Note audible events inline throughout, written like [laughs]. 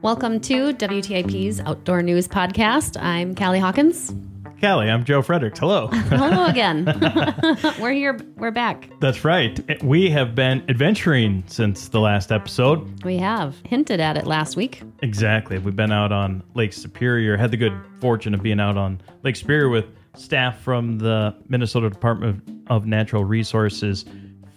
Welcome to WTIP's Outdoor News Podcast. I'm Kalli Hawkins. Kalli, I'm Joe Friedrichs. Hello. [laughs] Hello again. [laughs] [laughs] we're here. We're back. That's right. We have been adventuring since the last episode. We have hinted at it last week. Exactly. We've been out on Lake Superior. Had the good fortune of being out on Lake Superior with staff from the Minnesota Department of Natural Resources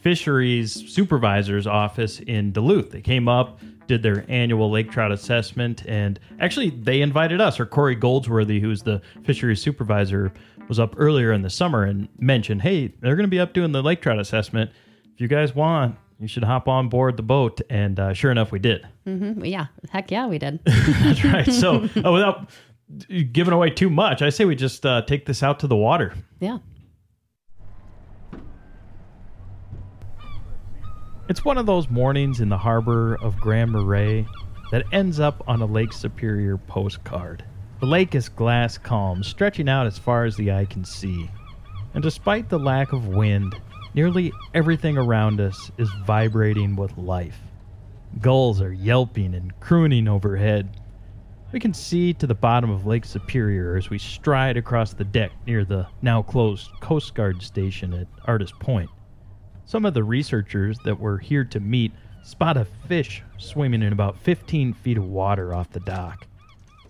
Fisheries Supervisor's Office in Duluth. They came up, did their annual lake trout assessment, and actually they invited us, or Corey Goldsworthy, who's the fisheries supervisor, was up earlier in the summer and mentioned, hey, they're going to be up doing the lake trout assessment. If you guys want, you should hop on board the boat. And uh, sure enough, we did. Mm-hmm. Yeah. Heck yeah, we did. [laughs] That's right. So [laughs] uh, without giving away too much, I say we just uh, take this out to the water. Yeah. It's one of those mornings in the harbor of Grand Marais that ends up on a Lake Superior postcard. The lake is glass calm, stretching out as far as the eye can see. And despite the lack of wind, nearly everything around us is vibrating with life. Gulls are yelping and crooning overhead. We can see to the bottom of Lake Superior as we stride across the deck near the now closed Coast Guard station at Artist Point. Some of the researchers that were here to meet spot a fish swimming in about 15 feet of water off the dock.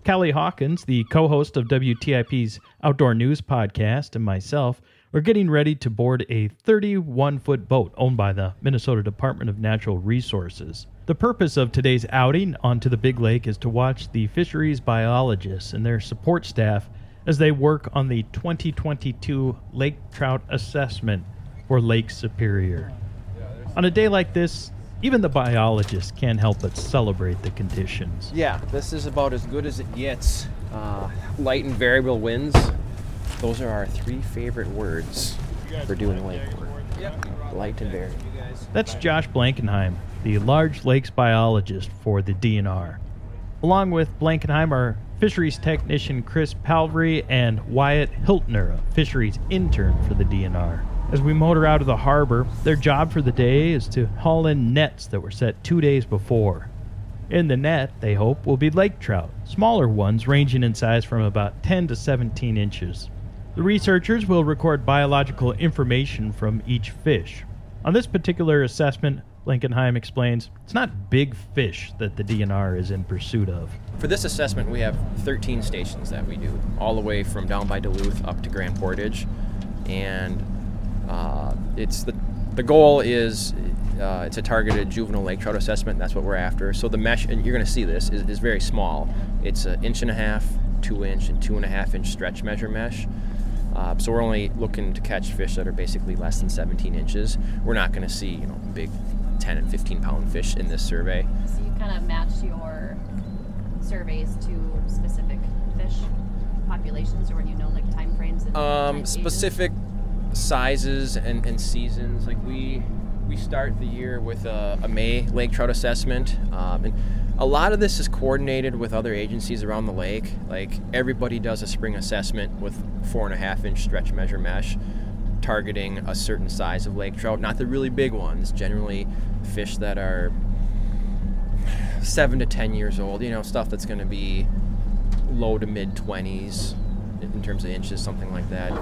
Kalli Hawkins, the co host of WTIP's Outdoor News podcast, and myself are getting ready to board a 31 foot boat owned by the Minnesota Department of Natural Resources. The purpose of today's outing onto the Big Lake is to watch the fisheries biologists and their support staff as they work on the 2022 Lake Trout Assessment for Lake Superior. On a day like this, even the biologists can't help but celebrate the conditions. Yeah, this is about as good as it gets. Uh, light and variable winds. Those are our three favorite words for doing lake work. Light and variable. That's Josh Blankenheim, the large lakes biologist for the DNR. Along with Blankenheim are fisheries technician Chris Palvere and Wyatt Hiltner, a fisheries intern for the DNR. As we motor out of the harbor, their job for the day is to haul in nets that were set two days before. In the net, they hope, will be lake trout, smaller ones ranging in size from about 10 to 17 inches. The researchers will record biological information from each fish. On this particular assessment, Blankenheim explains it's not big fish that the DNR is in pursuit of. For this assessment, we have 13 stations that we do, all the way from down by Duluth up to Grand Portage. And uh, it's the the goal is uh, it's a targeted juvenile lake trout assessment. That's what we're after. So the mesh, and you're going to see this, is, is very small. It's an inch and a half, two inch, and two and a half inch stretch measure mesh. Uh, so we're only looking to catch fish that are basically less than 17 inches. We're not going to see you know big 10 and 15 pound fish in this survey. So you kind of matched your surveys to specific fish populations, or when you know like time frames. And Um, specific sizes and, and seasons. Like we we start the year with a, a May lake trout assessment, um, and a lot of this is coordinated with other agencies around the lake. Like everybody does a spring assessment with four and a half inch stretch measure mesh, targeting a certain size of lake trout. Not the really big ones. Generally, fish that are seven to ten years old. You know, stuff that's going to be low to mid twenties in terms of inches, something like that.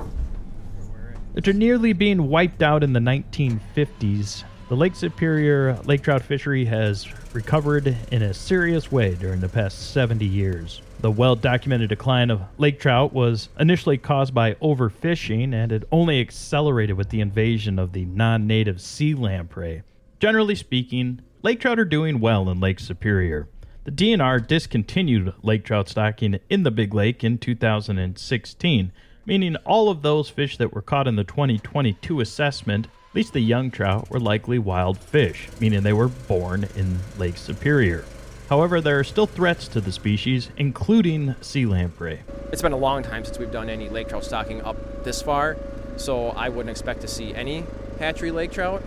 After nearly being wiped out in the 1950s, the Lake Superior lake trout fishery has recovered in a serious way during the past 70 years. The well documented decline of lake trout was initially caused by overfishing and it only accelerated with the invasion of the non native sea lamprey. Generally speaking, lake trout are doing well in Lake Superior. The DNR discontinued lake trout stocking in the Big Lake in 2016, meaning all of those fish that were caught in the 2022 assessment, at least the young trout, were likely wild fish, meaning they were born in Lake Superior. However, there are still threats to the species, including sea lamprey. It's been a long time since we've done any lake trout stocking up this far, so I wouldn't expect to see any hatchery lake trout.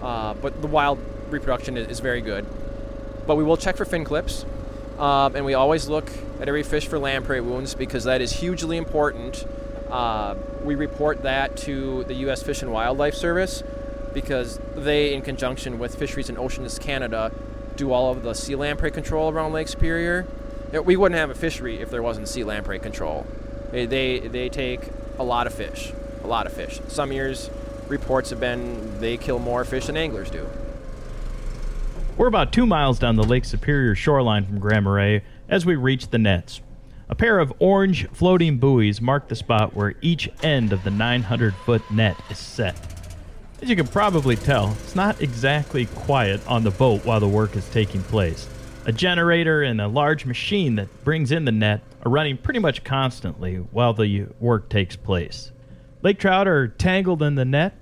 Uh, but the wild reproduction is, very good. But we will check for fin clips, um, and we always look at every fish for lamprey wounds because that is hugely important. Uh, we report that to the U.S. Fish and Wildlife Service because they, in conjunction with Fisheries and Oceans Canada, do all of the sea lamprey control around Lake Superior. We wouldn't have a fishery if there wasn't sea lamprey control. They, they, they take a lot of fish, a lot of fish. Some years, reports have been they kill more fish than anglers do. We're about two miles down the Lake Superior shoreline from Grand Marais as we reach the nets. A pair of orange floating buoys mark the spot where each end of the 900 foot net is set. As you can probably tell, it's not exactly quiet on the boat while the work is taking place. A generator and a large machine that brings in the net are running pretty much constantly while the work takes place. Lake trout are tangled in the net.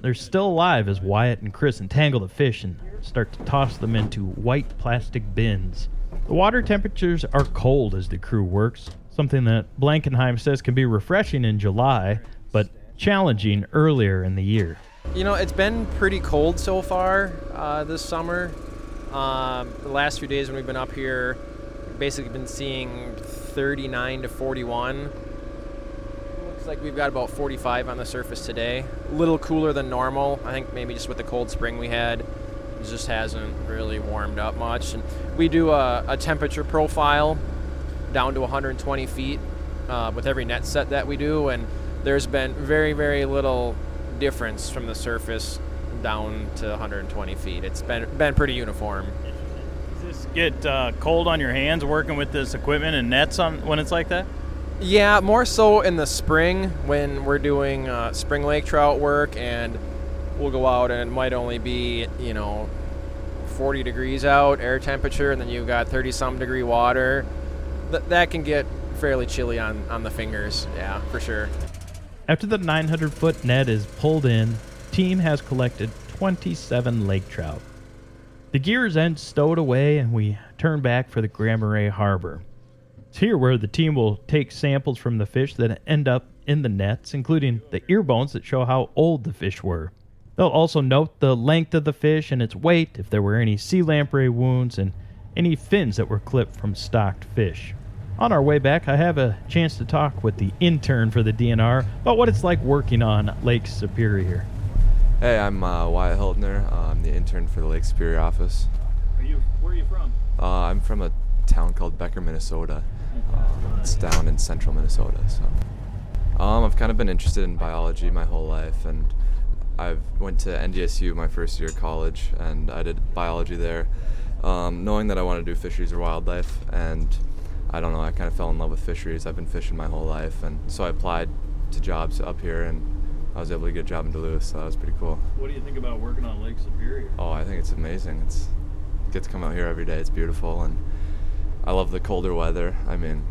They're still alive as Wyatt and Chris entangle the fish and start to toss them into white plastic bins. The water temperatures are cold as the crew works, something that Blankenheim says can be refreshing in July, but challenging earlier in the year. You know, it's been pretty cold so far uh, this summer. Um, the last few days when we've been up here, basically been seeing 39 to 41. Looks like we've got about 45 on the surface today. A little cooler than normal. I think maybe just with the cold spring we had, it just hasn't really warmed up much. And we do a, a temperature profile down to 120 feet uh, with every net set that we do, and there's been very, very little difference from the surface down to 120 feet. It's been been pretty uniform. Does this get uh, cold on your hands working with this equipment and nets on when it's like that? Yeah, more so in the spring when we're doing uh, spring lake trout work, and we'll go out and it might only be you know 40 degrees out air temperature, and then you've got 30 some degree water. Th- that can get fairly chilly on on the fingers. Yeah, for sure. After the 900 foot net is pulled in, team has collected 27 lake trout. The gear is then stowed away and we turn back for the Grand Harbor. It's here where the team will take samples from the fish that end up in the nets, including the ear bones that show how old the fish were. They'll also note the length of the fish and its weight, if there were any sea lamprey wounds, and any fins that were clipped from stocked fish. On our way back, I have a chance to talk with the intern for the DNR about what it's like working on Lake Superior. Hey, I'm uh, Wyatt Hiltner. Uh, I'm the intern for the Lake Superior office. Are you? Where are you from? Uh, I'm from a town called Becker, Minnesota. Uh, it's down in central Minnesota. So, um, I've kind of been interested in biology my whole life, and I went to NDSU my first year of college, and I did biology there, um, knowing that I wanted to do fisheries or wildlife. And I don't know, I kind of fell in love with fisheries. I've been fishing my whole life, and so I applied to jobs up here, and I was able to get a job in Duluth. So that was pretty cool. What do you think about working on Lake Superior? Oh, I think it's amazing. It's get to come out here every day. It's beautiful, and I love the colder weather. I mean,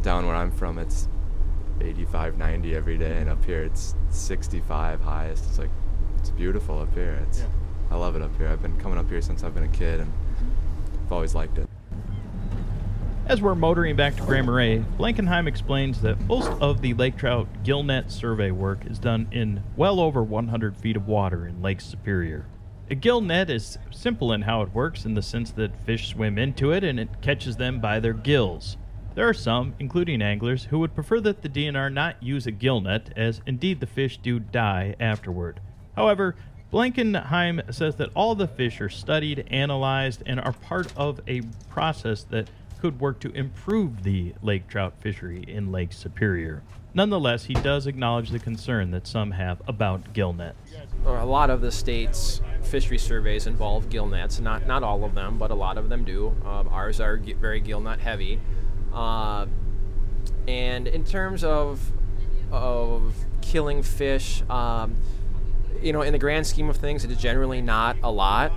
down where I'm from, it's 85, 90 every day, and up here it's 65 highest. It's like it's beautiful up here. It's Yeah. I love it up here. I've been coming up here since I've been a kid, and I've always liked it. As we're motoring back to Grand Marais, Blankenheim explains that most of the lake trout gillnet survey work is done in well over 100 feet of water in Lake Superior. A gill net is simple in how it works in the sense that fish swim into it and it catches them by their gills. There are some, including anglers, who would prefer that the DNR not use a gill net, as indeed the fish do die afterward. However, Blankenheim says that all the fish are studied, analyzed, and are part of a process that could work to improve the lake trout fishery in Lake Superior. Nonetheless, he does acknowledge the concern that some have about gill nets. a lot of the state's fishery surveys involve gill nets. Not not all of them, but a lot of them do. Um, ours are very gill net heavy. Uh, and in terms of of killing fish, um, you know, in the grand scheme of things, it is generally not a lot.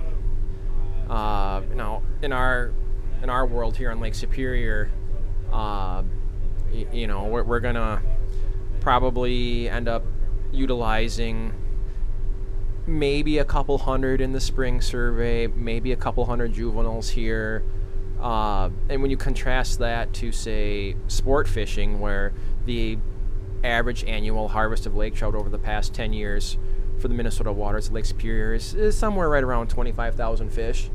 Uh, you know, in our in our world here on Lake Superior, uh, y- you know, we're, we're gonna probably end up utilizing maybe a couple hundred in the spring survey, maybe a couple hundred juveniles here. Uh, and when you contrast that to, say, sport fishing, where the average annual harvest of lake trout over the past 10 years for the Minnesota waters Lake Superior is, is somewhere right around 25,000 fish.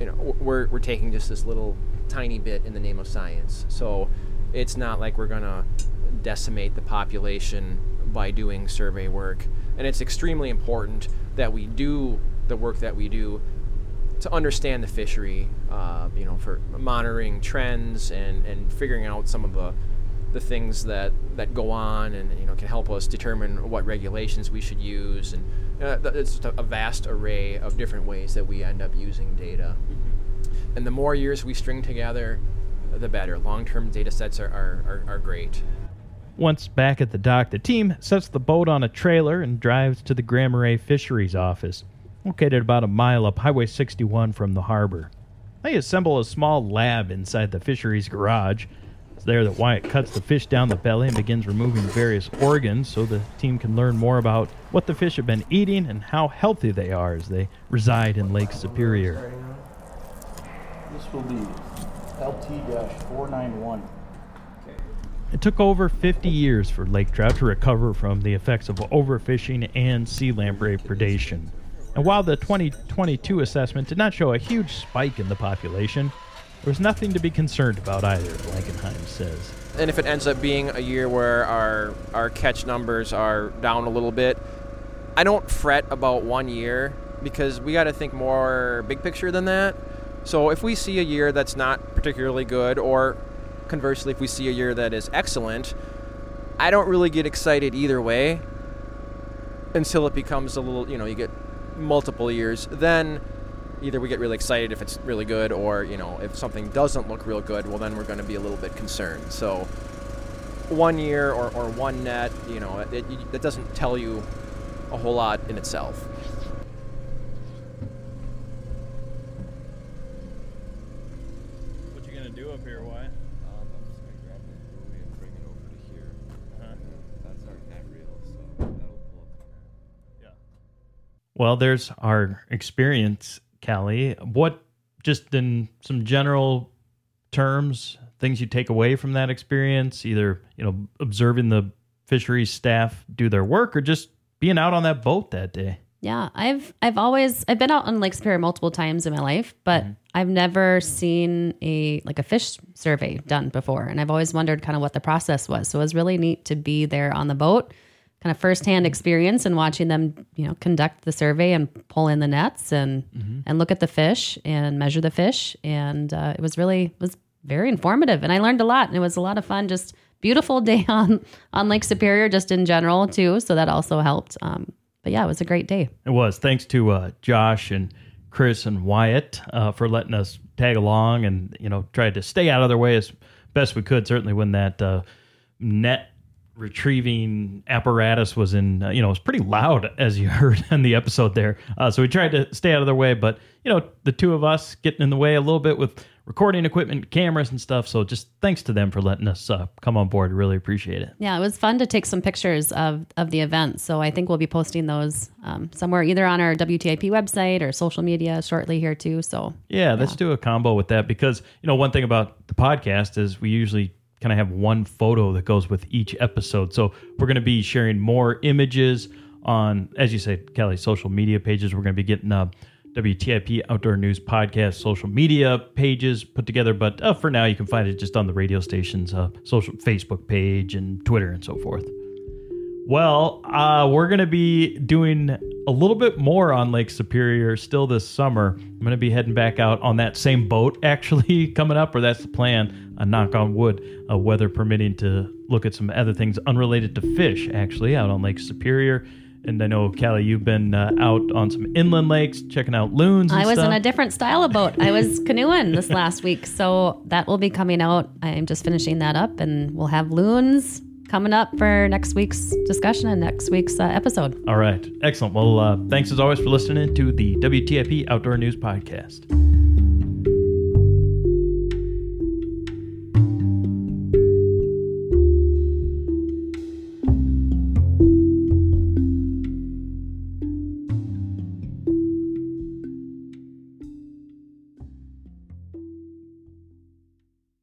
You know, we're, we're taking just this little tiny bit in the name of science. So it's not like we're going to decimate the population by doing survey work. And it's extremely important that we do the work that we do to understand the fishery, uh, you know, for monitoring trends and, and figuring out some of the the things that, that go on and you know can help us determine what regulations we should use and uh, it's just a, a vast array of different ways that we end up using data and the more years we string together the better long-term data sets are, are, are, are great Once back at the dock, the team sets the boat on a trailer and drives to the Grand Fisheries office, located about a mile up Highway 61 from the harbor. They assemble a small lab inside the fisheries garage. It's there that Wyatt cuts the fish down the belly and begins removing various organs so the team can learn more about what the fish have been eating and how healthy they are as they reside in Lake Superior. This will be LT-491. It took over 50 years for lake trout to recover from the effects of overfishing and sea lamprey predation. And while the 2022 assessment did not show a huge spike in the population, there was nothing to be concerned about either, Blankenheim says. and if it ends up being a year where our our catch numbers are down a little bit, I don't fret about one year because we got to think more big picture than that. So if we see a year that's not particularly good, or conversely, if we see a year that is excellent, I don't really get excited either way until it becomes a little, you know, you get multiple years. Then either we get really excited if it's really good, or you know, if something doesn't look real good, well, then we're going to be a little bit concerned. So one year or, or one net, you know, it, it, it doesn't tell you a whole lot in itself. What you gonna do up here, Wyatt? Um, I'm just gonna grab the buoy and bring it over to here. Uh-huh. And that's our net reel, so that'll pull up the net. Yeah. Well, there's our experience, Kalli. What, just in some general terms, things you take away from that experience, either, you know, observing the fisheries staff do their work or just being out on that boat that day? Yeah, I've I've always I've been out on Lake Superior multiple times in my life, but mm-hmm. I've never seen a like a fish survey done before, and I've always wondered kind of what the process was. So it was really neat to be there on the boat, kind of firsthand experience and watching them, you know, conduct the survey and pull in the nets and and look at the fish and measure the fish, and uh, it was really it was very informative, and I learned a lot, and it was a lot of fun. Just beautiful [laughs] day on on Lake Superior, just in general too. So that also helped. Um, but yeah, it was a great day. It was. Thanks to uh, Josh and Chris and Wyatt uh, for letting us tag along and, you know, tried to stay out of their way as best we could. Certainly when that uh, net retrieving apparatus was in, uh, you know, it was pretty loud as you [laughs] heard in the episode there. Uh, so we tried to stay out of their way. But, you know, the two of us getting in the way a little bit with recording equipment, cameras, and stuff. So just thanks to them for letting us uh, come on board. Really appreciate it. Yeah, it was fun to take some pictures of of the event. So I think we'll be posting those um, somewhere either on our WTIP website or social media shortly here too. So Yeah, let's do a combo with that because you know one thing about the podcast is we usually kind of have one photo that goes with each episode. So we're going to be sharing more images on, as you said, Kelly, social media pages. We're going to be getting uh, WTIP Outdoor News Podcast social media pages put together. But uh, for now, you can find it just on the radio station's uh, social Facebook page and Twitter and so forth. Well, uh, we're going to be doing a little bit more on Lake Superior still this summer. I'm going to be heading back out on that same boat [laughs] actually coming up, or that's the plan. A knock on wood, weather permitting, to look at some other things unrelated to fish actually out on Lake Superior. And I know, Kalli, you've been uh, out on some inland lakes checking out loons. And I was stuff. in a different style of boat. I was canoeing this [laughs] last week, so that will be coming out. I'm just finishing that up, and we'll have loons coming up for next week's discussion and next week's uh, episode. All right, excellent. Well, uh, thanks as always for listening to the WTIP Outdoor News Podcast.